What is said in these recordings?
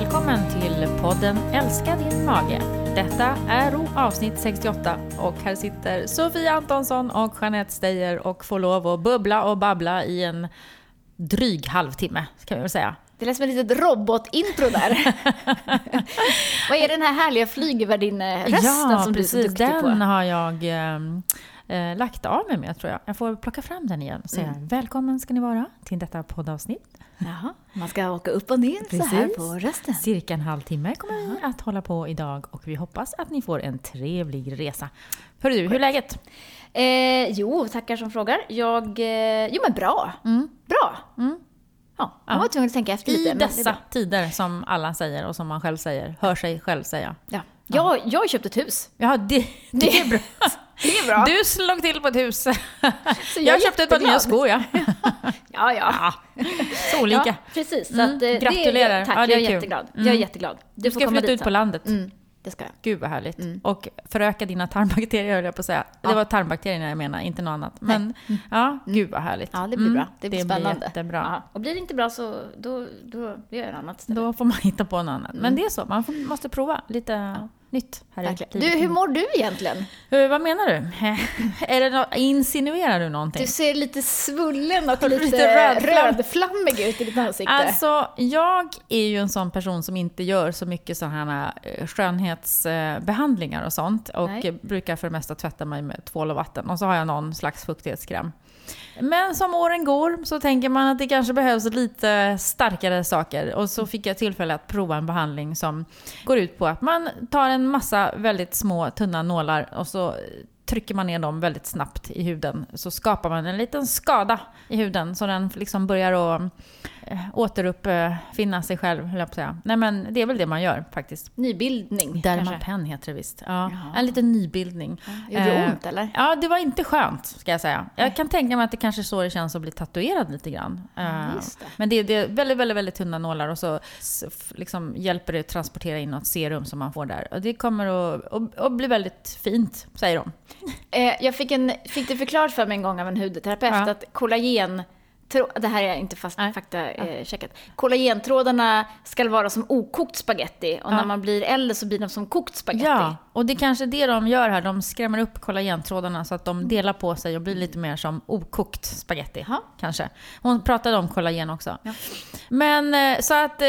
välkommen till podden Älska din mage. Detta är avsnitt 68 och här sitter Sofia Antonsson och Jeanette Steyer och får lov att bubbla och babbla i en dryg halvtimme, kan vi väl säga. Det lät som ett litet robotintro där. Vad är den här härliga flygvärdinnerösten ja, som precis, du är så duktig den på? har jag eh, lagt av mig med tror jag. Jag får plocka fram den igen och säga Mm. välkommen ska ni vara till detta poddavsnitt. Jaha, man ska åka upp och ner så här Precis. på rösten. Cirka en halvtimme kommer vi att hålla på idag och vi hoppas att ni får en trevlig resa. Hörru du, hur är läget? Eh, jo, tackar som frågar. Jag... Eh, jo, men bra. Bra. Ja, man var tvungen att tänka efter lite. I det är dessa tider som alla säger och som man själv säger, hör sig själv säga. Ja. Jag, jag har köpt ett hus. Ja, det, det är bra. Det är bra. Du slog till på ett hus. Så Jag köpte ett par nya skor, ja. Ja, ja. ja. Så olika. Ja, precis. Så Mm, att, det är- gratulerar. tack, Ja, det är jag är kul. jätteglad. Jag Mm. är jätteglad. Du, Du ska komma flytta dit ut på landet. Mm, det ska jag. Gud vad härligt. Och föröka dina tarmbakterier höll jag på att säga. Det Ja. var tarmbakterierna jag menar, inte något annat. Men ja, gud vad härligt. Ja, det blir Mm, bra. Det blir spännande. jättebra. Ja. Och blir det inte bra så då, då jag en annat ställe. Då får man hitta på något annat. Men det är så, man får, måste prova lite nytt här Verkligen. Du, hur mår du egentligen? Eh, vad menar du? är det insinuerar du någonting? Du ser lite svullen och Lite lite rödflamm- rödflammig ut i ditt ansikte. Alltså, jag är ju en sån person som inte gör så mycket sådana här skönhetsbehandlingar och sånt. Och Nej. brukar för det mesta tvätta mig med tvål och vatten. Och så har jag någon slags fuktighetskräm. Men som åren går så tänker man att det kanske behövs lite starkare saker. Och så fick jag tillfälle att prova en behandling som går ut på att man tar en massa väldigt små tunna nålar och så trycker man ner dem väldigt snabbt i huden så skapar man en liten skada i huden så den liksom börjar att återuppfinna sig själv, höll jag på att säga. Nej men det är väl det man gör faktiskt. Nybildning? Dermapen heter det visst. Ja, Jaha. en liten nybildning. Gjorde det Eh, ont eller? Ja, det var inte skönt, ska jag säga. Jag kan tänka mig att det kanske är så det känns att bli tatuerad lite grann. Eh, just det. Men det, det är väldigt, väldigt, väldigt tunna nålar och så liksom hjälper det att transportera in något serum som man får där. Och det kommer att, att, att bli väldigt fint, säger de. Eh, jag fick, en, fick det förklarat för mig en gång av en hudterapeut Ja. att kollagen det här är inte fast Nej. fakta eh, checkat. Kollagentrådarna ska vara som okokt spaghetti och Ja. när man blir äldre så blir de som kokt spaghetti. Ja, och det är kanske det de gör här. De skrämmer upp kollagentrådarna så att de delar på sig och blir lite mer som okokt spaghetti. Jaha. Kanske. Hon pratade om kollagen också. Ja. Men eh, så att eh,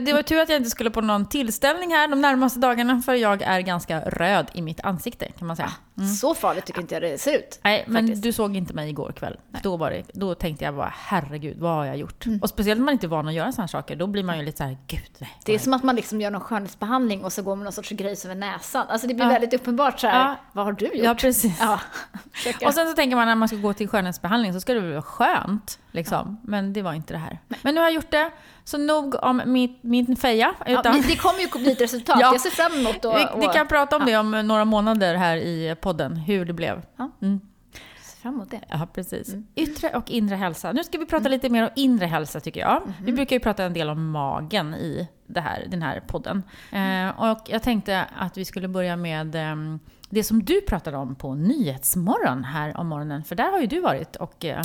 det var tur att jag inte skulle på någon tillställning här de närmaste dagarna för jag är ganska röd i mitt ansikte kan man säga. Så farligt tycker inte jag det ser ut. Nej, men faktiskt. du såg inte mig igår kväll. Då, var det, då tänkte jag bara, herregud, vad har jag gjort? Och speciellt när man inte är van att göra sådana här saker, då blir man ju lite så här, gud, nej, Det är som att man liksom gör någon skönhetsbehandling och så går man någon sorts grejs över näsan. Alltså det blir Ja. väldigt uppenbart så här. Ja. vad har du gjort? Ja, precis. Ja. Och sen så tänker man när man ska gå till skönhetsbehandling så ska det väl vara skönt. Liksom. Men det var inte det här. Men nu har jag gjort det. Så nog om min, min feja. ja, Utan men det kommer ju bli ett resultat. Ja. Jag ser fram emot att... vi, vi kan prata om det om några månader här i podden, hur det blev. Ja. Mm. fram emot det. Ja, precis. Yttre och inre hälsa. Nu ska vi prata lite mer om inre hälsa tycker jag. Vi brukar ju prata en del om magen i här, den här podden. Eh, och jag tänkte att vi skulle börja med ehm, det som du pratade om på Nyhetsmorgon här om morgonen. För där har ju du varit och eh,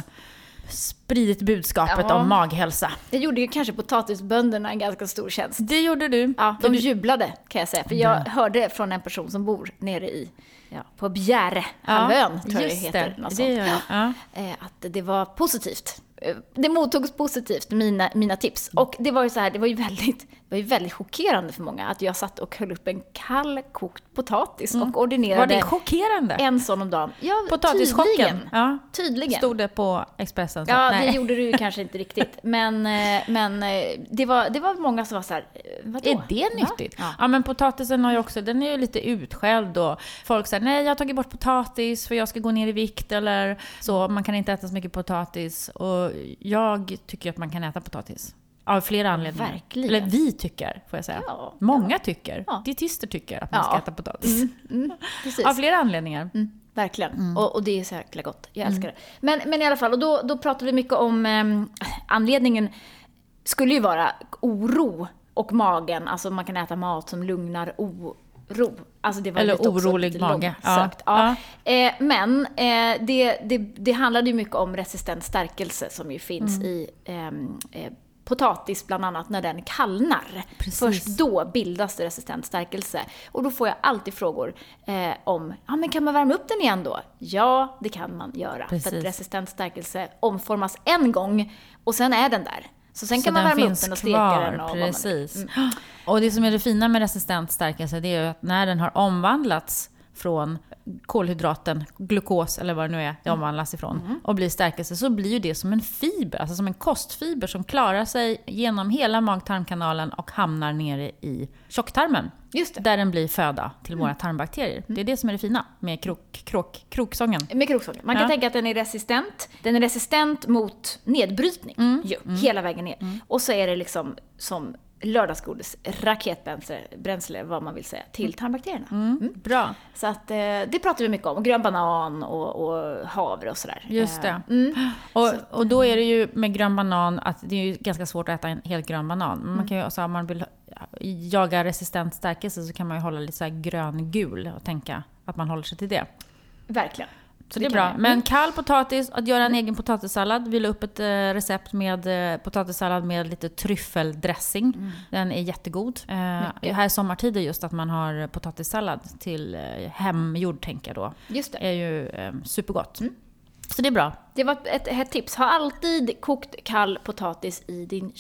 spridit budskapet Ja. om maghälsa. Det gjorde ju kanske potatisbönderna en ganska stor tjänst. Det gjorde du. Ja, de du- jublade kan jag säga. För jag hörde från en person som bor nere i, ja, på Bjärehalvön, tror jag det heter. det. något det gör jag. Ja. Eh, att det var positivt. Eh, Det mottogs positivt, mina, mina tips. Och det var ju så här, det var ju väldigt, var ju väldigt chockerande för många att jag satt och höll upp en kall kokt potatis och Var ordinerade det chockerande? en sån om dagen. Ja, Potatischocken? tydligen. Ja. Tydligen. Stod det på Expressen? så- Ja, Nej. det gjorde du kanske inte riktigt. Men, eh, men eh, det, var, det var många som var så här, eh, vadå? Är det nyttigt? Ja. Ja. men potatisen har ju också, den är ju lite utskälld och folk säger nej jag har tagit bort potatis för jag ska gå ner i vikt eller så, man kan inte äta så mycket potatis. Och jag tycker att man kan äta potatis. Av flera anledningar. Verkligen. Eller vi tycker, får jag säga. Ja, Många tycker. Ja. Dietister tycker att man Ja. ska äta potatis. Mm, precis. Av flera anledningar. Mm, verkligen. Och, och det är så jäkla gott. Jag älskar det. Men, men i alla fall, och då, då pratade vi mycket om... ehm, anledningen skulle ju vara oro och magen. Alltså man kan äta mat som lugnar oro. Alltså det var Eller orolig mage. långsökt. Ja. Ja. Eh, men eh, det, det, det handlade ju mycket om resistent stärkelse som ju finns Mm. i ehm, eh, potatis bland annat när den kallnar. Precis. Först då bildas det resistent stärkelse. Och då får jag alltid frågor eh, om, ja men kan man värma upp den igen då? Ja, det kan man göra. Precis. För att resistent stärkelse omformas en gång och sen är den där. Så sen Så kan man värma upp den och steka kvar, den och man precis. Och det som är det fina med resistent stärkelse, det är ju att när den har omvandlats från kolhydraten, glukos eller vad det nu är det omvandlas ifrån, och blir stärkelse, så blir ju det som en fiber, alltså som en kostfiber som klarar sig genom hela mag-tarmkanalen och hamnar nere i tjocktarmen. Där den blir föda till våra tarmbakterier. Det är det som är det fina med krok, krok, kroksången. Med kroksången. Man kan Ja. tänka att den är resistent. Den är resistent mot nedbrytning Mm. ju, hela vägen ner. Och så är det liksom som lördagsgodis, raketbränsle, bränsle, vad man vill säga, till tarmbakterierna. Mm. Bra. Så att eh, det pratar vi mycket om. Grön banan och, och havre och sådär. Just det. Eh, Mm. Och, och då är det ju med grön banan att det är ju ganska svårt att äta en helt grön banan. Men Mm. man kan ju, alltså, om man vill jaga resistent stärkelse så kan man ju hålla lite så grön-gul och tänka att man håller sig till det. Verkligen. Så det, är kan bra. jag. Mm. Men kall potatis, att göra en egen potatissallad. Vi la upp ett eh, recept med eh, potatissallad med lite tryffeldressing. Den är jättegod. Eh, Mm. Här sommartider just att man har potatissallad till eh, hemgjord, tänker jag då. Just det. är ju eh, supergott. Mm. Så det är bra. Det var ett, ett tips. Ha alltid kokt kall potatis i din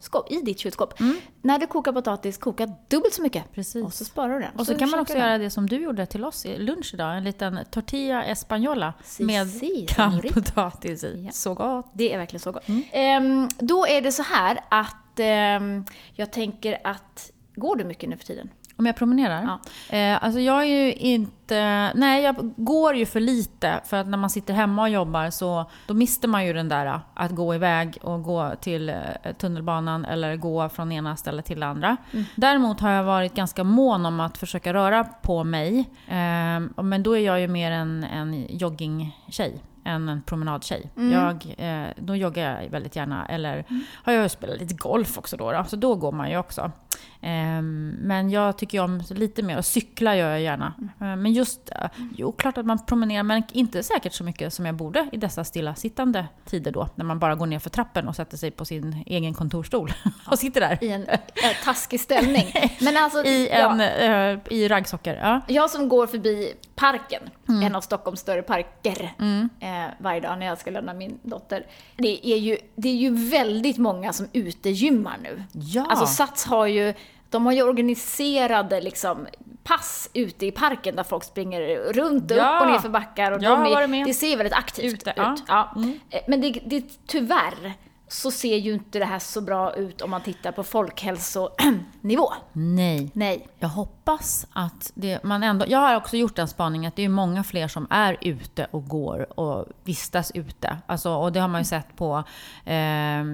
kylskåp, i ditt kylskåp. När du kokar potatis, koka dubbelt så mycket. Mm. Precis. Och så sparar du den. Och så, kan man också den. göra det som du gjorde till oss i lunch idag. En liten tortilla española Si, med si, kall potatis i. Ja. Så gott. Det är verkligen så gott. Mm. Ehm, då är det så här att ehm, jag tänker att, går du mycket nu för tiden? Om jag promenerar? Ja. Eh, alltså jag är ju inte... Nej, jag går ju för lite. För att när man sitter hemma och jobbar så då mister man ju den där eh, att gå iväg och gå till eh, tunnelbanan eller gå från ena stället till det andra. Däremot har jag varit ganska mån om att försöka röra på mig. Eh, men då är jag ju mer en, en joggingtjej än en promenadtjej. Jag, eh, då joggar jag väldigt gärna. Eller har jag spelat lite golf också då, då. Så då går man ju också. Ehm, men jag tycker om lite mer, och cykla gör jag gärna. Ehm, men just, jo klart att man promenerar, men inte säkert så mycket som jag borde i dessa stillasittande tider då. När man bara går ner för trappen och sätter sig på sin egen kontorstol och sitter där. I en eh, taskig ställning. Men alltså, I, ja, en, eh, i raggsockor. Ja. jag som går förbi parken, Mm. en av Stockholms större parker, eh, varje dag när jag ska lämna min dotter. Det är ju, det är ju väldigt många som utegymmar nu. Ja. Alltså Sats har ju, de har ju organiserade liksom pass ute i parken där folk springer runt, Ja. upp och ner för backar. Och de är, med. Det ser väldigt aktivt Ute, ut. ja. Ja. Eh, Men det, det, tyvärr så ser ju inte det här så bra ut om man tittar på folkhälsonivå. Nej. Nej. Jag hoppas att det, man ändå... Jag har också gjort den spaningen att det är många fler som är ute och går och vistas ute. Alltså, och det har man ju sett på eh,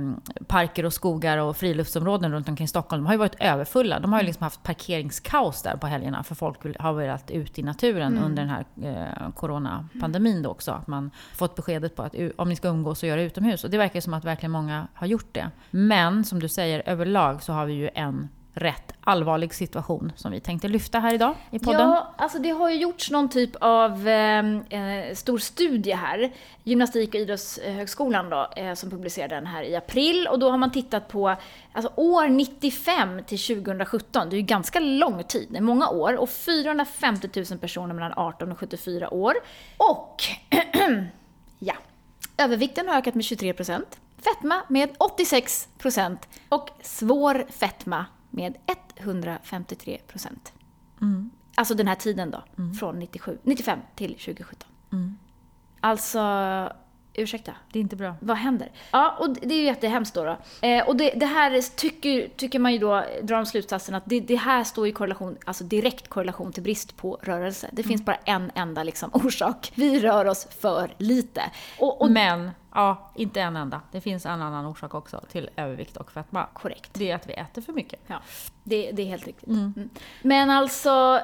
parker och skogar och friluftsområden runt omkring Stockholm. De har ju varit överfulla. De har ju liksom haft parkeringskaos där på helgerna för folk har velat ut i naturen under den här eh, coronapandemin då också. Att man fått beskedet på att om ni ska umgås så gör det utomhus. Och det verkar som att verkligen många har gjort det. Men som du säger, överlag så har vi ju en rätt allvarlig situation som vi tänkte lyfta här idag i podden. Ja, alltså det har ju gjorts någon typ av ehm, eh, stor studie här. Gymnastik och idrottshögskolan då, eh, som publicerade den här i april. Och då har man tittat på alltså år 95 till 2017. Det är ju ganska lång tid, det är många år. Och 450 000 personer mellan 18 och 74 år. Och, ja, övervikten har ökat med 23 procent. Fetma med 86 procent. Och svår fetma med 153 procent. Alltså den här tiden då, från 97, 95 till 2017. Alltså, ursäkta, Det är inte bra. vad händer? Ja, och det är ju jättehemskt då. då. Eh, och det, det här tycker, tycker man ju då, drar de slutsatsen att det, det här står i korrelation, alltså direkt korrelation till brist på rörelse. Det finns bara en enda liksom orsak. Vi rör oss för lite. Och, och Men, ja, inte en enda. Det finns en annan orsak också till övervikt och fetma. korrekt. Det är att vi äter för mycket. Ja, det, det är helt riktigt. Mm. Men alltså...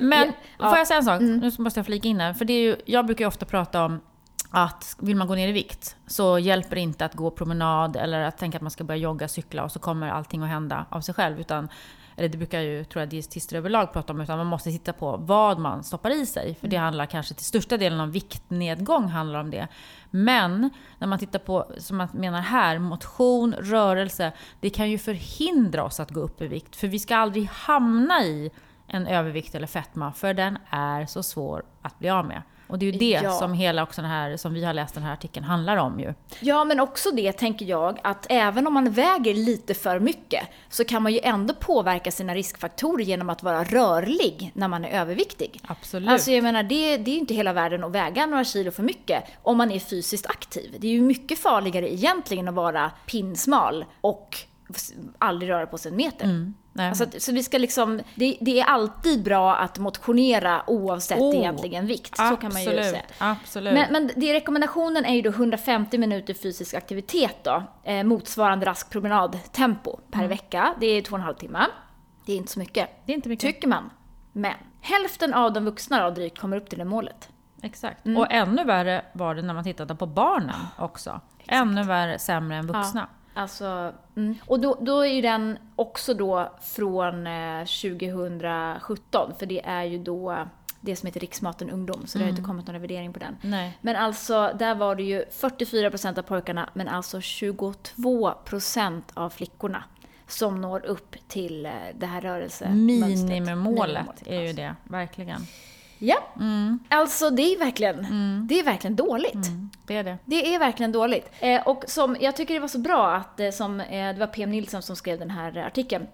Men, ja, får jag säga en sak? Nu måste jag flika in här. För det är ju, jag brukar ju ofta prata om att vill man gå ner i vikt så hjälper det inte att gå promenad eller att tänka att man ska börja jogga, cykla och så kommer allting att hända av sig själv. Utan eller det brukar ju, tror jag, dietister överlag prata om, utan man måste titta på vad man stoppar i sig. För det Mm. handlar kanske till största delen om viktnedgång, handlar om det. Men när man tittar på, som man menar här, motion, rörelse, det kan ju förhindra oss att gå upp i vikt. För vi ska aldrig hamna i en övervikt eller fetma, för den är så svår att bli av med. Och det är ju det Ja. som hela också den här, som vi har läst den här artikeln handlar om ju. Ja, men också det tänker jag att även om man väger lite för mycket så kan man ju ändå påverka sina riskfaktorer genom att vara rörlig när man är överviktig. Absolut. Alltså jag menar, det, det är ju inte hela världen att väga några kilo för mycket om man är fysiskt aktiv. Det är ju mycket farligare egentligen att vara pinsmal och aldrig röra på sig en meter. Mm. Nej, Alltså, så vi ska liksom, det, det är alltid bra att motionera oavsett Oh, egentligen vikt. Så kan man ju absolut, säga. Absolut. Men, men det, rekommendationen är ju då 150 minuter fysisk aktivitet då, eh, motsvarande rask promenadtempo per Mm. vecka. Det är två och en halv timme. Det är inte så mycket, det är inte mycket. tycker man. Men hälften av de vuxna då drygt kommer upp till det målet. Exakt. Mm. Och ännu värre var det när man tittade på barnen också. Ännu värre, sämre än vuxna. Alltså, mm. Och då, då är ju den också då från eh, 2017, för det är ju då det som heter Riksmaten Ungdom, så det har Mm. inte kommit någon revidering på den. Nej. Men alltså, där var det ju 44% av pojkarna, men alltså 22% av flickorna som når upp till eh, det här rörelsemönstret. Minimimålet är ju alltså. det, verkligen. Ja, alltså det är verkligen, det är verkligen dåligt. Mm, det är det. Det är verkligen dåligt. Eh, och som, jag tycker det var så bra att eh, som, eh, det var PM Nilsson som skrev den här artikeln.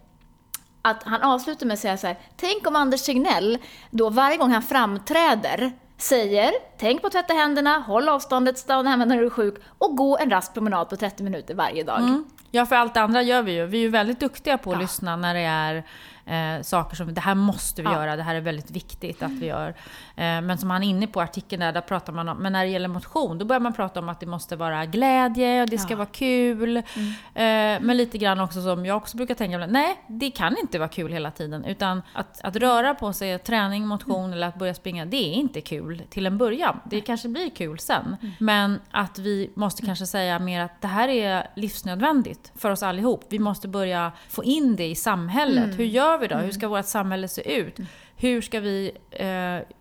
Att han avslutar med att säga så här, tänk om Anders Tegnell då varje gång han framträder säger tänk på att tvätta händerna, håll avståndet, stanna hemma när du är sjuk och gå en rask promenad på 30 minuter varje dag. Mm. Ja, för allt det andra gör vi ju. Vi är ju väldigt duktiga på att lyssna när det är eh, saker som det här måste vi Ja. göra, det här är väldigt viktigt att vi gör. Eh, men som han är inne på artikeln där, där pratar man om, men när det gäller motion, då börjar man prata om att det måste vara glädje och det ska Ja. vara kul. Mm. Eh, men lite grann också som jag också brukar tänka, nej, det kan inte vara kul hela tiden. Utan att, att röra på sig, träning, motion Mm. eller att börja springa, det är inte kul till en början. Det kanske blir kul sen. Mm. Men att vi måste kanske säga mer att det här är livsnödvändigt för oss allihop. Vi måste börja få in det i samhället. Mm. Hur gör vi då? Hur ska vårt samhälle se ut? Hur ska vi eh,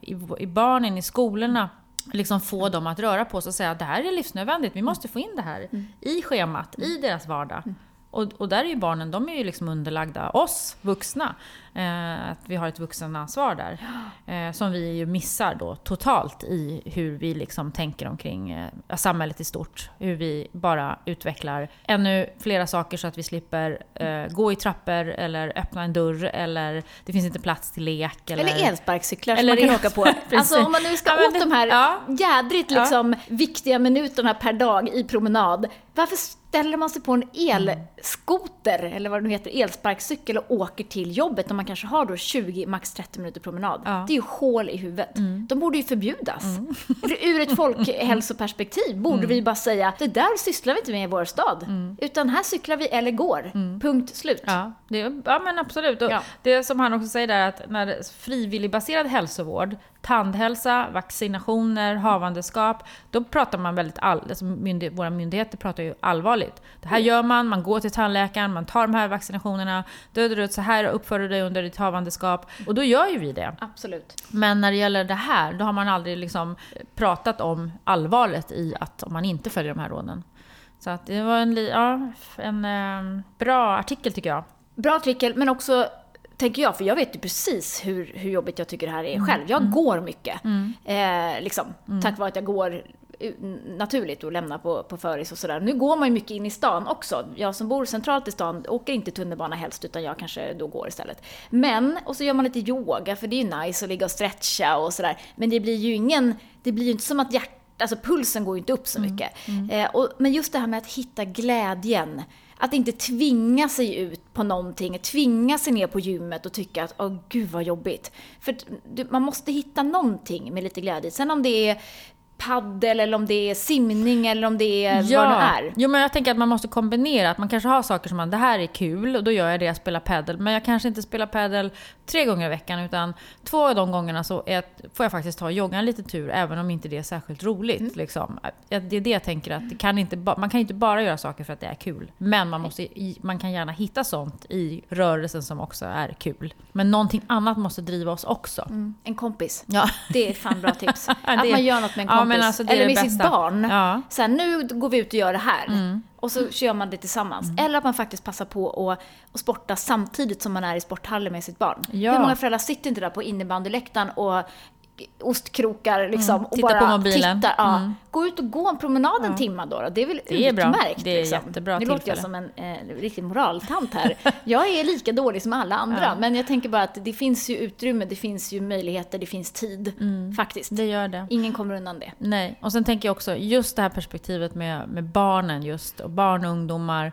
i, i barnen, i skolorna, liksom få dem att röra på sig och säga att det här är livsnödvändigt. Vi måste få in det här Mm. i schemat, i deras vardag. Och, och där är ju barnen, de är ju liksom underlagda oss vuxna. Eh, att vi har ett vuxenansvar där. Eh, som vi ju missar då totalt i hur vi liksom tänker omkring eh, samhället i stort. Hur vi bara utvecklar ännu flera saker så att vi slipper eh, gå i trappor eller öppna en dörr eller det finns inte plats till lek. Eller, Eller elsparkcyklar som man kan åka på. Alltså om man nu ska Ja, åt det- de här ja. jädrigt Ja. liksom viktiga minuterna per dag i promenad. Varför ställer man sig på en elskoter, eller vad det nu heter, elsparkcykel och åker till jobbet om man kanske har då 20, max 30 minuter promenad? Ja. Det är ju hål i huvudet. De borde ju förbjudas. Ur ett folkhälsoperspektiv borde vi bara säga det där sysslar vi inte med i vår stad. Utan här cyklar vi eller går. Punkt slut. Ja, det, ja men absolut. Och Ja. Det som han också säger där att när frivilligbaserad hälsovård, tandhälsa, vaccinationer, havandeskap, då pratar man väldigt all, alltså myndig, våra myndigheter pratar ju allvarligt. Det här gör man, man går till tandläkaren, man tar de här vaccinationerna, du, så här uppför du dig under ditt havandeskap. Och då gör ju vi det. Absolut. Men när det gäller det här, då har man aldrig liksom pratat om allvaret i att om man inte följer de här råden. Så att det var en, ja, en eh, bra artikel tycker jag. Bra artikel, men också tänker jag, för jag vet ju precis hur, hur jobbigt jag tycker det här är själv. Jag går mycket. Eh, liksom, Tack vare att jag går naturligt och lämnar på, på föris och sådär. Nu går man ju mycket in i stan också. Jag som bor centralt i stan åker inte tunnelbana helst, utan jag kanske då går istället. Men, och så gör man lite yoga, för det är ju nice att ligga och stretcha och sådär. Men det blir ju ingen, det blir ju inte som att hjärtat Alltså pulsen går ju inte upp så mycket. Eh, och, men just det här med att hitta glädjen. Att inte tvinga sig ut på någonting, tvinga sig ner på gymmet och tycka att åh gud vad jobbigt. För du, man måste hitta någonting med lite glädje. Sen om det är paddel eller om det är simning eller om det är vad det är. Jo, men jag tänker att man måste kombinera. Att man kanske har saker som man, det här är kul och då gör jag det, jag spelar padel. Men jag kanske inte spelar padel tre gånger i veckan utan två av de gångerna så är, får jag faktiskt ta och jogga en liten tur även om inte det är särskilt roligt. Mm. Liksom. Det är det jag tänker att kan inte man kan inte bara göra saker för att det är kul. Men man, måste, man kan gärna hitta sånt i rörelsen som också är kul. Men någonting annat måste driva oss också. Mm. En kompis. Ja. Det är fan bra tips. att man gör något med en kompis kompis. Alltså, eller med sitt barn. Ja. Så här, nu går vi ut och gör det här. Mm. Och så kör man det tillsammans. Mm. Eller att man faktiskt passar på att, att sporta samtidigt som man är i sporthallen med sitt barn. Ja. Hur många föräldrar sitter inte där på innebandyläktaren och ostkrokar liksom. Mm, och bara tittar. Ja. Mm. Gå ut och gå en promenad en ja. timme då, då. Det är väl det är utmärkt. Bra. Det är liksom. jättebra Nu låter jag som en eh, riktig moraltant här. jag är lika dålig som alla andra. Ja. Men jag tänker bara att det finns ju utrymme, det finns ju möjligheter, det finns tid. Mm. Faktiskt. Det gör det. Ingen kommer undan det. Nej. Och sen tänker jag också, just det här perspektivet med, med barnen just, och barn och ungdomar.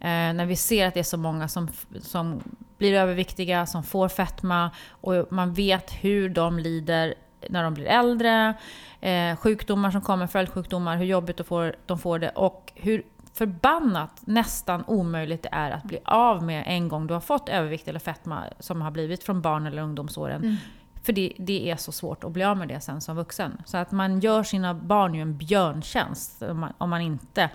Eh, när vi ser att det är så många som, som blir överviktiga, som får fetma och man vet hur de lider när de blir äldre, eh, sjukdomar som kommer, följdsjukdomar, hur jobbigt de får, de får det och hur förbannat nästan omöjligt det är att bli av med en gång du har fått övervikt eller fetma som har blivit från barn eller ungdomsåren. Mm. För det, det, är så svårt att bli av med det sen som vuxen. Så att man gör sina barn ju en björntjänst om man, om man inte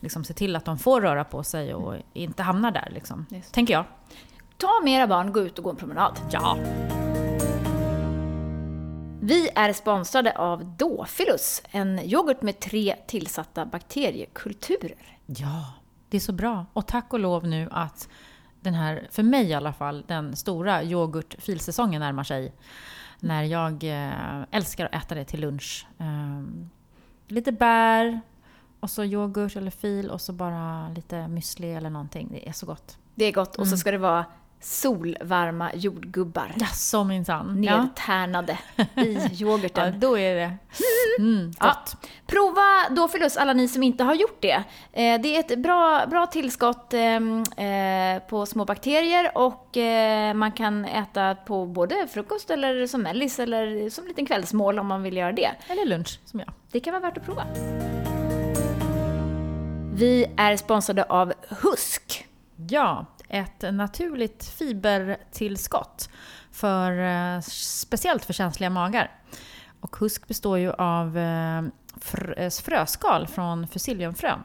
liksom ser till att de får röra på sig och inte hamnar där. Liksom. Tänker jag. Ta med era barn, gå ut och gå en promenad. Ja. Vi är sponsrade av Dofilus, en yoghurt med tre tillsatta bakteriekulturer. Ja, det är så bra. Och tack och lov nu att den här, för mig i alla fall, den stora yoghurtfilsäsongen närmar sig. När jag eh, älskar att äta det till lunch. Ehm, lite bär, och så yoghurt eller fil och så bara lite müsli eller någonting. Det är så gott. Det är gott. Och så mm. ska det vara solvarma jordgubbar. Ja, så minsann. Nedtärnade ja. i yoghurten. Ja, då är det mm, gott. Ja. Prova Dofilus, alla ni som inte har gjort det. Eh, det är ett bra, bra tillskott ehm, eh, på små bakterier och eh, man kan äta på både frukost eller som mellis eller som liten kvällsmål om man vill göra det. Eller lunch, som jag. Det kan vara värt att prova. Vi är sponsrade av Husk. Ja, ett naturligt fibertillskott för, eh, speciellt för känsliga magar. Och husk består ju av eh, eh, fröskal från fusilliumfrön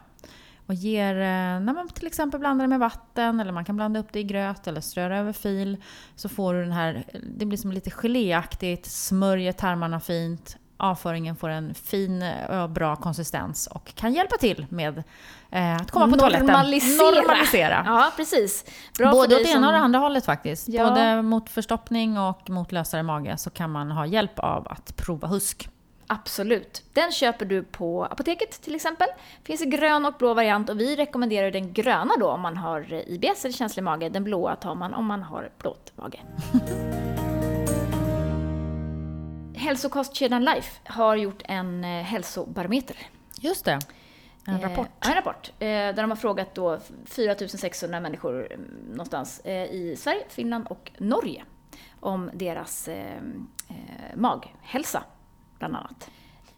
och ger, när man till exempel blandar det med vatten eller man kan blanda upp det i gröt eller strö över fil så får du den här, det blir som lite geléaktigt, smörjer tarmarna fint avföringen får en fin och bra konsistens och kan hjälpa till med eh, att komma på toaletten. Normalisera. Ja, precis. Bra Både åt ena och det andra hållet faktiskt. Ja. Både mot förstoppning och mot lösare mage så kan man ha hjälp av att prova husk. Absolut. Den köper du på apoteket till exempel. Finns i grön och blå variant och vi rekommenderar den gröna då om man har IBS eller känslig mage. Den blåa tar man om man har blått mage. Hälsokostkedjan Life har gjort en eh, hälsobarometer. Just det. En eh, rapport. Eh, en rapport. Eh, där de har frågat då 4600 människor mm, någonstans eh, i Sverige, Finland och Norge om deras eh, eh, maghälsa, bland annat.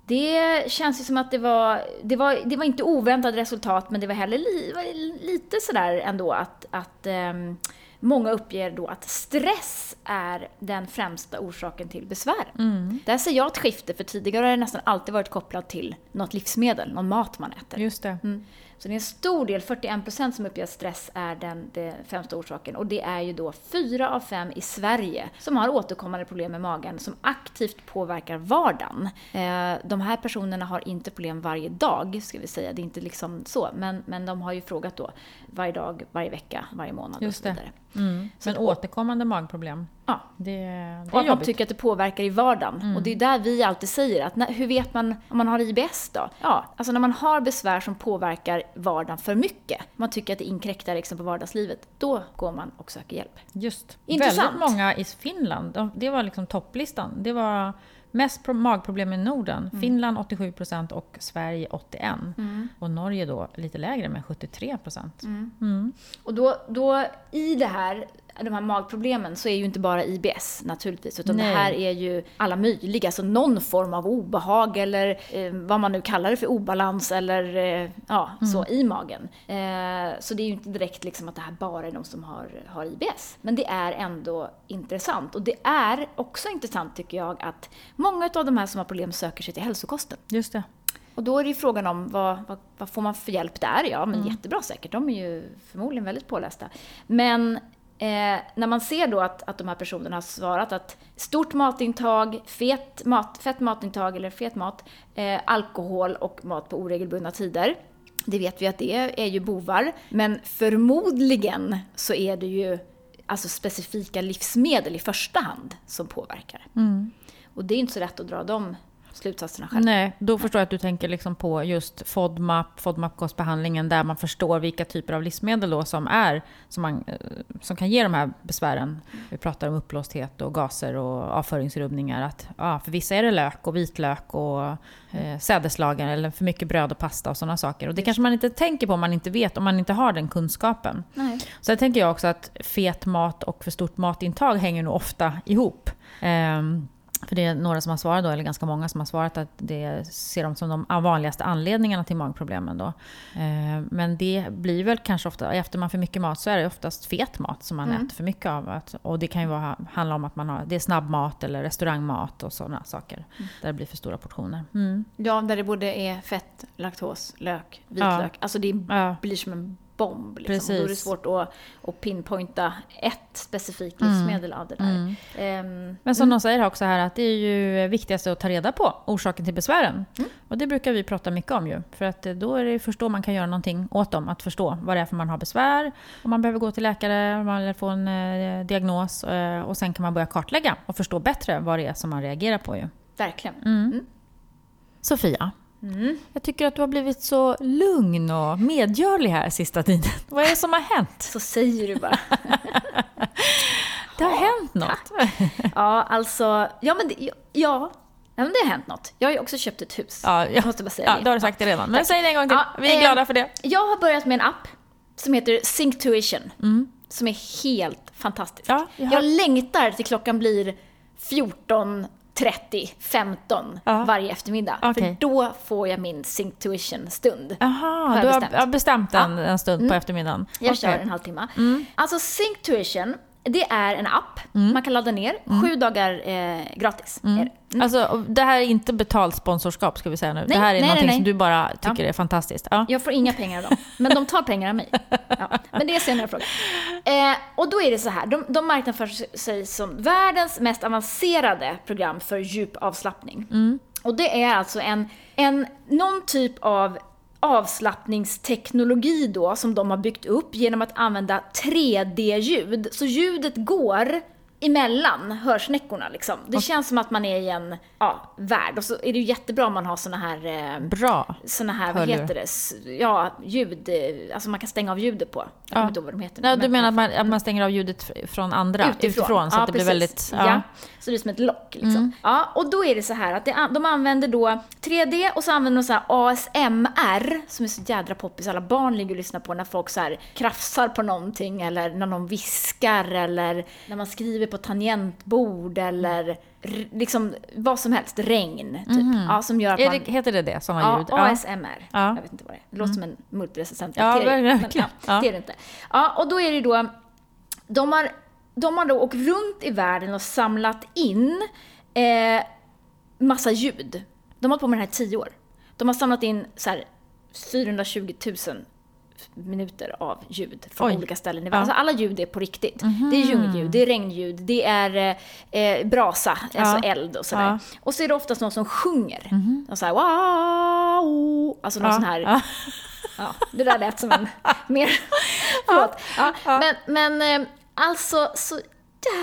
Det känns ju som att det var, det var, det var inte oväntat resultat, men det var heller li, var lite sådär ändå att, att ehm, Många uppger då att stress är den främsta orsaken till besvär. Mm. Där ser jag ett skifte, för tidigare har det nästan alltid varit kopplat till något livsmedel, någon mat man äter. Just det. Mm. Så det är en stor del, 41% som uppger att stress är den, den främsta orsaken. Och det är ju då fyra av fem i Sverige som har återkommande problem med magen som aktivt påverkar vardagen. Eh, de här personerna har inte problem varje dag, ska vi säga. Det är inte liksom så. Men, men de har ju frågat då varje dag, varje vecka, varje månad Just och så vidare. Mm. Men återkommande magproblem? Ja. Det, det är och att man tycker att det påverkar i vardagen. Mm. Och det är där vi alltid säger att när, hur vet man om man har IBS då? Ja, alltså när man har besvär som påverkar vardagen för mycket, man tycker att det inkräktar liksom på vardagslivet, då går man och söker hjälp. Just. Intressant. Väldigt många i Finland, det var liksom topplistan. Det var Mest magproblem i Norden. Mm. Finland 87% och Sverige 81%. Mm. Och Norge då lite lägre med 73%. Mm. mm. Och då, då i det här de här magproblemen så är ju inte bara IBS naturligtvis, utan Nej. det här är ju alla möjliga, alltså någon form av obehag eller eh, vad man nu kallar det för obalans eller eh, ja, så i magen. Eh, så det är ju inte direkt liksom att det här bara är de som har, har IBS. Men det är ändå intressant. Och det är också intressant tycker jag att många av de här som har problem söker sig till hälsokosten. Just det. Och då är det ju frågan om vad, vad, vad får man för hjälp där? Ja, Mm. men jättebra säkert. De är ju förmodligen väldigt pålästa. Men eh, när man ser då att, att de här personerna har svarat att stort matintag, fet mat, fett matintag eller fet mat, eh, alkohol och mat på oregelbundna tider. Det vet vi att det är ju bovar. Men förmodligen så är det ju alltså specifika livsmedel i första hand som påverkar. Mm. Och det är inte så lätt att dra de slutsatserna själv. Nej, då förstår jag att du tänker liksom på just FODMAP, FODMAP-kostbehandlingen, där man förstår vilka typer av livsmedel då som, är, som, man, eh, som kan ge de här besvären. Vi pratar om uppblåsthet och gaser och avföringsrubbningar. Att, ja, för vissa är det lök och vitlök och eh, sädeslagar eller för mycket bröd och pasta och sådana saker. Och det kanske man inte tänker på om man inte vet, om man inte har den kunskapen. Nej. Sen tänker jag också att fet mat och för stort matintag hänger nog ofta ihop. Ehm, för det är några som har svarat då, eller ganska många som har svarat att det ser de som de vanligaste anledningarna till magproblemen då. Ehm, men det blir väl kanske ofta, efter man för mycket mat så är det oftast fet mat som man Mm. äter för mycket av. Och det kan ju vara, handla om att man har, det är snabbmat eller restaurangmat och sådana saker. Där det blir för stora portioner. Mm. Ja, där det både är fett, laktos, lök, vitlök. Alltså det Ja. blir som en bomb. Liksom. Då är det svårt att, att pinpointa ett specifikt livsmedel av det där. Mm. Ehm, Men som de säger också här att det är ju viktigast att ta reda på orsaken till besvären. Mm. Och det brukar vi prata mycket om ju. För att eh, då är det först då man kan göra någonting åt dem. Att förstå vad det är för man har besvär, om man behöver gå till läkare, man vill få en eh, diagnos. Eh, och sen kan man börja kartlägga och förstå bättre vad det är som man reagerar på ju. verkligen. Mm. Sofia, Mm. jag tycker att du har blivit så lugn och medgörlig här sista tiden. Vad är det som har hänt? Så säger du bara. Det har hänt något. ja, alltså. Ja, men det, ja, ja, men det har hänt något. Jag har ju också köpt ett hus. Ja, Jag måste bara säga Ja, det. då har du sagt det redan. Men Tack. säg det en gång till. Ja, Vi är eh, glada för det. Jag har börjat med en app som heter Synctuition. Som är helt fantastisk. Mm. Ja, jag har- jag längtar till klockan blir 14.30, 15 Ja. varje eftermiddag. Okej. För då får jag min Synctuition-stund. Jaha, Har jag du har bestämt. har bestämt en, en stund på eftermiddagen? Jag. Mm. kör en halvtimme. Alltså Synctuition, det är en app Mm. man kan ladda ner. Sju dagar eh, gratis. Är det. Alltså, och det här är inte betalt sponsorskap ska vi säga nu. Nej, det här är nej, någonting nej. som du bara tycker är fantastiskt. Ja. Jag får inga pengar av dem, men de tar pengar av mig. Ja, men det är senare fråga. Eh, och då är det så här, de, de marknadsför sig som världens mest avancerade program för djup avslappning. Och det är alltså en, en, någon typ av avslappningsteknologi då som de har byggt upp genom att använda 3D-ljud. Så ljudet går emellan hörsnäckorna liksom. Det känns som att man är i en ja, värld. Och så är det ju jättebra om man har såna här eh, Bra. såna här, vad heter det, ja, ljud, eh, alltså man kan stänga av ljudet på. Jag Ja. inte vad de heter. Men- du menar att man, att man stänger av ljudet från andra, utifrån, så Ja, att det blir precis. väldigt... Ja. Ja. Mm. så det blir som ett lock liksom. Ja, och då är det så här att det, de använder då 3D och så använder de så ASMR som är så jädra poppis. Alla barn ligger och lyssnar på när folk så här krafsar på någonting eller när någon viskar eller när man skriver på tangentbord eller liksom vad som helst. Regn, typ. Ja, som gör att man... det, heter det det, sådana Ja, ljud? Ja. ASMR. Ja. Jag vet inte vad det är. Det låter som en multiresistent Ja, bakterie. men verkligen. ja, Ja. Det är det inte. Ja, och då är det då... De har, de har då åkt runt i världen och samlat in eh, massa ljud. De har hållit på med det här i tio år. De har samlat in så här 420 000 minuter av ljud från Oj. olika ställen i Ja. världen. Alltså alla ljud är på riktigt. Det är djungelljud, det är regnljud, det är eh, eh, brasa, alltså eld och sådär. Ja. Och så är det oftast någon som sjunger. Och så här, wow, alltså någon Ja. sån här Ja. Ja, det där lät som en mer... Förlåt. Ja, men, men eh, alltså, så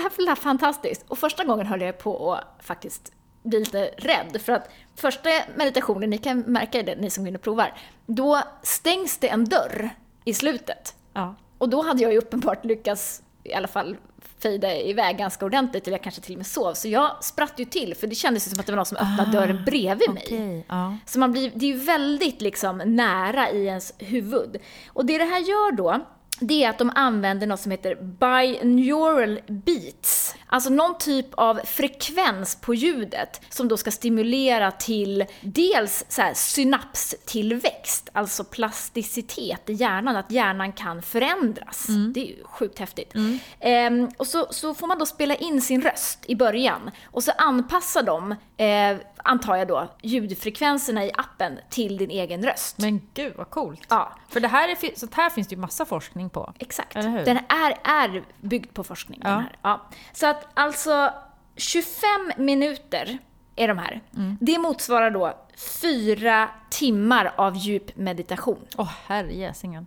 jävla fantastiskt. Och första gången höll jag på att faktiskt bli lite rädd. För att första meditationen, ni kan märka det, ni som går in och provar, då stängs det en dörr i slutet. Ja. Och då hade jag ju uppenbart lyckats i alla fall fejda iväg ganska ordentligt, eller jag kanske till och med sov. Så jag spratt ju till, för det kändes ju som att det var någon som öppnade dörren bredvid mig. Okej, ja. Så man blir, det är ju väldigt liksom nära i ens huvud. Och det det här gör då, det är att de använder något som heter binaural beats. Alltså någon typ av frekvens på ljudet som då ska stimulera till dels så här synapstillväxt, alltså plasticitet i hjärnan, att hjärnan kan förändras. Det är ju sjukt häftigt. Ehm, och så, så får man då spela in sin röst i början och så anpassar de, eh, antar jag då, ljudfrekvenserna i appen till din egen röst. Men gud vad coolt. Ja. För det här är, så här finns det ju massa forskning på. Exakt. Den är, är byggd på forskning. Den Ja. här. Ja. Så att alltså 25 minuter är de här. Mm. Det motsvarar då fyra timmar av djup meditation. Åh herrejäsingen.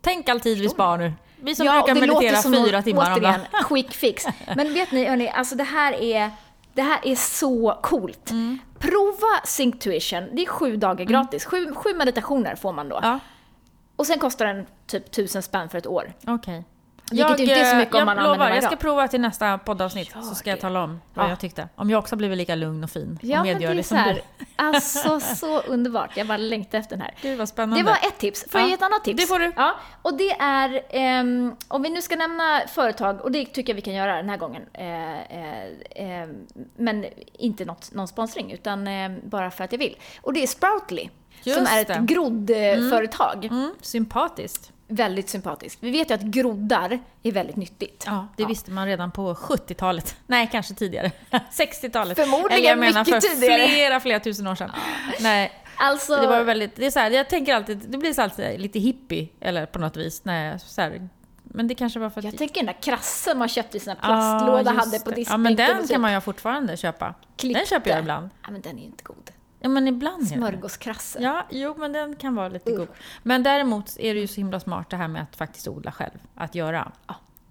Tänk all tid vi spar nu. Vi som Ja, brukar det låter meditera som fyra en- timmar om dagen. quick fix. Men vet ni, hörni, alltså det här är, det här är så coolt. Mm. Prova Synctuition, det är sju dagar gratis. Sju, sju meditationer får man då. Ja, Och sen kostar den typ tusen spänn för ett år. okej. Vilket ju inte är så mycket om jag man lovar, jag ska prova till nästa poddavsnitt Gör så ska jag tala om vad Ja. jag tyckte. Om jag också blivit lika lugn och fin Ja, och men medgör det är det så som du. alltså så underbart. Jag bara längtar efter den här. Gud vad spännande. Det var ett tips. Får jag Ja, ge ett annat tips? det får du. Ja, och det är, ehm, om vi nu ska nämna företag, och det tycker jag vi kan göra den här gången, eh, eh, eh, men inte något, någon sponsring, utan eh, bara för att jag vill. Och det är Sproutly, Just som är ett groddföretag. Mm, sympatiskt. Väldigt sympatiskt. Vi vet ju att groddar är väldigt nyttigt. Ja, det visste man redan på 70-talet. Nej, kanske tidigare. 60-talet. Förmodligen Eller jag menar mycket för tidigare. flera, flera tusen år sedan. Nej, Alltså, det var väldigt... Det är så här, jag tänker alltid, det blir så alltid lite hippie, eller på något vis. Nej, så här, men det kanske var för att... jag tänker den där krassen man köpte i sina Ja, plastlåda just hade på diskbänken. Ja, men den kan så- man ju fortfarande köpa. Klippte. Den köper jag ibland. Ja, men den är ju inte god. Ja, men ibland. Smörgåskrasse. Ja, jo, men den kan vara lite god. Men däremot är det ju så himla smart det här med att faktiskt odla själv. Att göra.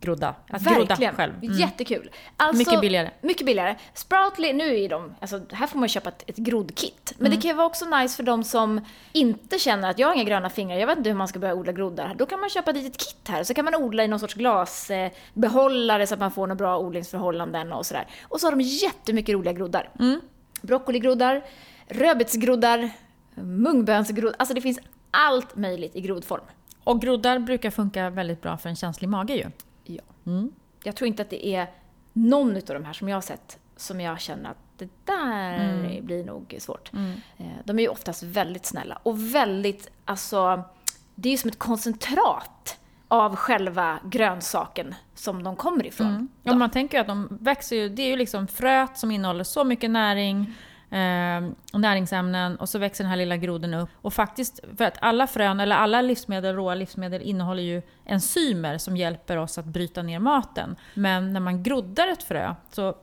Grodda. Att grodda Verkligen. själv. Mm. Jättekul. Alltså, Mycket billigare. Mycket billigare. Sproutly, nu är de, alltså här får man köpa ett, ett groddkit. Men Mm. det kan ju vara också nice för de som inte känner att jag har inga gröna fingrar, jag vet inte hur man ska börja odla groddar. Då kan man köpa ett litet kit här, så kan man odla i någon sorts glasbehållare så att man får några bra odlingsförhållanden och sådär. Och så har de jättemycket roliga groddar. Mm. Broccoligroddar, rödbetsgroddar, mungbönsgroddar, alltså det finns allt möjligt i groddform. Och groddar brukar funka väldigt bra för en känslig mage ju. Ja. Mm. Jag tror inte att det är någon av de här som jag har sett som jag känner att det där Mm. blir nog svårt. Eh, De är ju oftast väldigt snälla och väldigt, alltså, det är ju som ett koncentrat av själva grönsaken som de kommer ifrån. Mm. Ja, man tänker ju att de växer ju, det är ju liksom fröet som innehåller så mycket näring eh, och näringsämnen och så växer den här lilla groden upp. Och faktiskt, för att alla frön, eller alla livsmedel, råa livsmedel innehåller ju enzymer som hjälper oss att bryta ner maten. Men när man groddar ett frö så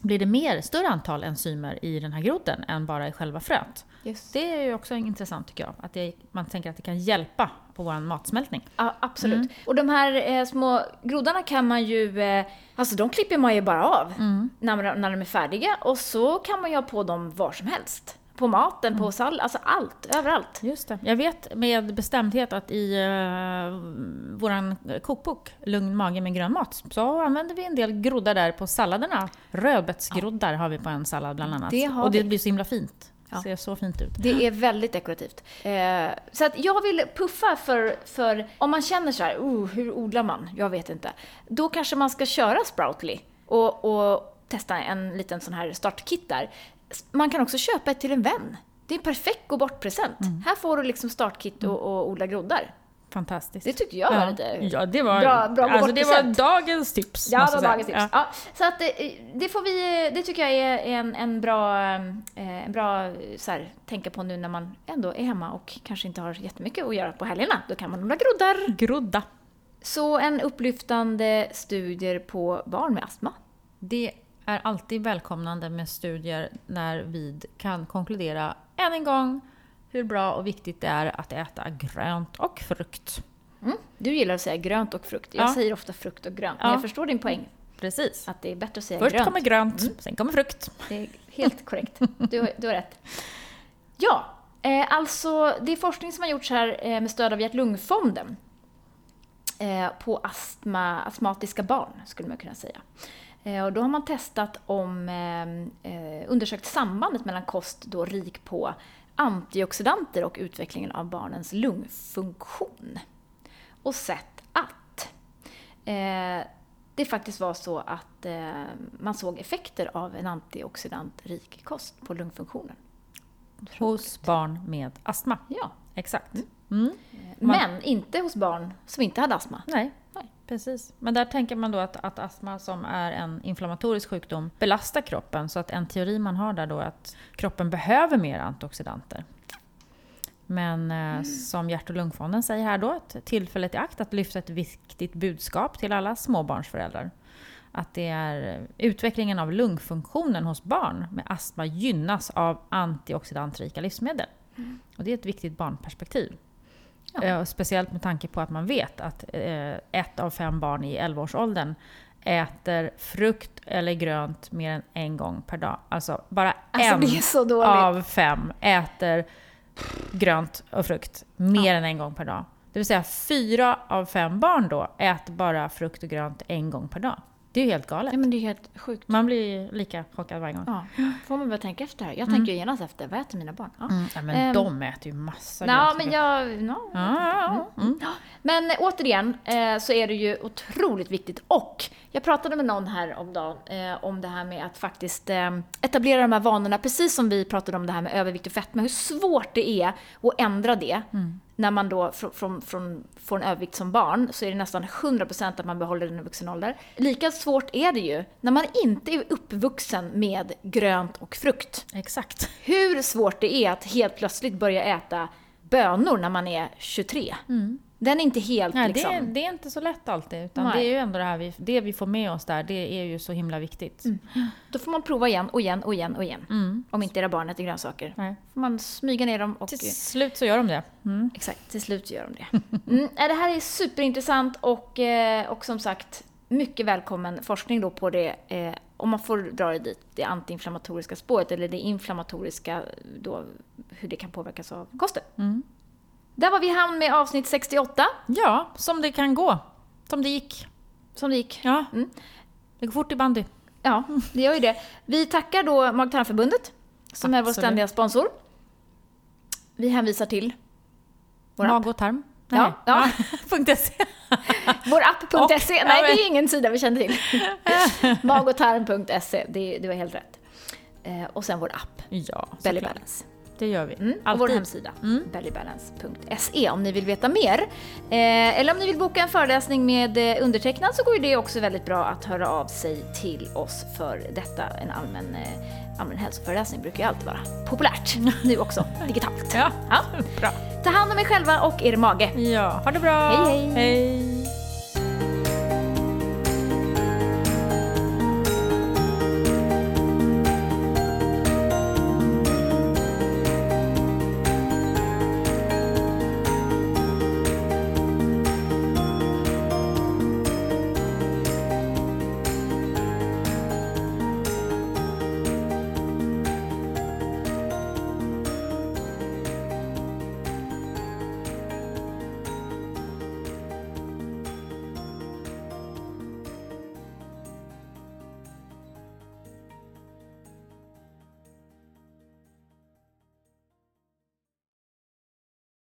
blir det mer, större antal enzymer i den här grodden än bara i själva fröet. Just. Det är ju också intressant tycker jag, att det, man tänker att det kan hjälpa på vår matsmältning. Ja, absolut. Mm. Och de här eh, små groddarna kan man ju, eh, alltså de klipper man ju bara av Mm. när, man- när de är färdiga och så kan man ju ha på dem var som helst. På maten, Mm. på sallad, alltså allt, överallt. Just det. Jag vet med bestämdhet att i uh, vår kokbok Lugn mage med grön mat så använder vi en del groddar där på salladerna. Rödbetsgroddar har vi på en sallad bland annat. Det och det vi. blir så himla fint. Ja. ser så fint ut. Det är väldigt dekorativt. Eh, så att jag vill puffa för, för om man känner så här, oh, hur odlar man? Jag vet inte. Då kanske man ska köra Sproutly och, och testa en liten sån här startkit där. Man kan också köpa ett till en vän. Det är en perfekt gå bort-present. Här får du liksom startkit och, och odla groddar. Fantastiskt. Det tyckte jag var ja. lite Ja, det var, bra- bra alltså, det var dagens tips. Ja, det var dagens tips. Ja. så att det, det får vi, det tycker jag är en, en bra, eh, en bra så här, tänka på nu när man ändå är hemma och kanske inte har jättemycket att göra på helgerna. Då kan man odla groddar. Grodda. Så en upplyftande studier på barn med astma. Det är alltid välkomnande med studier när vi kan konkludera än en gång hur bra och viktigt det är att äta grönt och frukt. Mm. Du gillar att säga grönt och frukt. Jag Ja. säger ofta frukt och grönt. Men Ja. jag förstår din poäng. Precis. Att det är bättre att säga Först grönt. kommer grönt, Mm. sen kommer frukt. Det är helt korrekt. Du, har- du har rätt. Ja, eh, alltså det är forskning som har gjorts här eh, med stöd av Hjärt-Lungfonden eh, på astma, astmatiska barn, skulle man kunna säga. Eh, och då har man testat om, eh, eh, undersökt sambandet mellan kost då rik på antioxidanter och utvecklingen av barnens lungfunktion. Och sett att eh, det faktiskt var så att eh, man såg effekter av en antioxidantrik kost på lungfunktionen. Hos barn med astma. Ja, Exakt. Mm. Man- men inte hos barn som inte hade astma. Nej, Nej. Precis. Men där tänker man då att, att astma som är en inflammatorisk sjukdom belastar kroppen. Så att en teori man har där då är att kroppen behöver mer antioxidanter. Men eh, som Hjärt och lungfonden säger här då, att tillfället i akt att lyfta ett viktigt budskap till alla småbarnsföräldrar. Att det är utvecklingen av lungfunktionen hos barn med astma gynnas av antioxidantrika livsmedel. Och det är ett viktigt barnperspektiv. Ja. Eh, Speciellt med tanke på att man vet att eh, ett av fem barn i 11-årsåldern äter frukt eller grönt mer än en gång per dag. Alltså bara Alltså en av fem äter grönt och frukt mer än en gång per dag. Det vill säga fyra av fem barn då äter bara frukt och grönt en gång per dag. Det är ju helt galet. Nej, men det är helt sjukt. Man blir lika chockad varje gång. Ja, får man börja tänka efter. Jag tänker ju genast efter, vad äter mina barn? Ja. Mm, ja, men Ehm, de äter ju massa Ja, men jag... No. Ja, ja, ja. Mm. Men återigen eh, så är det ju otroligt viktigt. Och jag pratade med någon här om dagen eh, om det här med att faktiskt eh, etablera de här vanorna, precis som vi pratade om det här med övervikt och fetma, hur svårt det är att ändra det. När man då från, från, från, får en övervikt som barn så är det nästan 100% att man behåller den i vuxen ålder. Lika svårt är det ju när man inte är uppvuxen med grönt och frukt. Exakt. Hur svårt det är att helt plötsligt börja äta bönor när man är 23. Den är inte helt Nej, det, liksom... är, det är inte så lätt alltid. Utan Nej. det är ju ändå det här vi, det vi får med oss där, det är ju så himla viktigt. Då får man prova igen och igen och igen och igen. Mm. Om inte era barn äter grönsaker. Nej. får man smyga ner dem och... Till slut så gör de det. Mm. Exakt, till slut gör de det. Mm, nej, det här är superintressant och, eh, och som sagt, mycket välkommen forskning då på det, eh, om man får dra det dit, det antiinflammatoriska spåret eller det inflammatoriska, då, hur det kan påverkas av kosten. Mm. Där var vi i hamn med avsnitt 68, Ja, som det kan gå. Som det gick. som det gick. Ja. Mm. Det går fort i bandy. Ja, det gör ju det. Vi tackar då Mag-tarmförbundet, som är vår Absolut. ständiga sponsor. Vi hänvisar till vår. Mag och tarm. Ja, ja. Punkt .se. Vår app.se. Nej, ja, det är ingen sida vi känner till. Magotarm.se, det, det var helt rätt. Eh, och sen vår app, Ja, Belly. Balance. Det gör vi. Mm, och vår hemsida, Mm. bellybalance.se om ni vill veta mer. Eh, eller om ni vill boka en föreläsning med eh, undertecknad så går det också väldigt bra att höra av sig till oss för detta. En allmän, eh, allmän hälsoföreläsning brukar ju alltid vara populärt, nu också digitalt. Ja, Ja. bra. Ta hand om er själva och er mage. Ja, ha det bra. Hej, hej. hej.